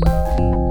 Bye.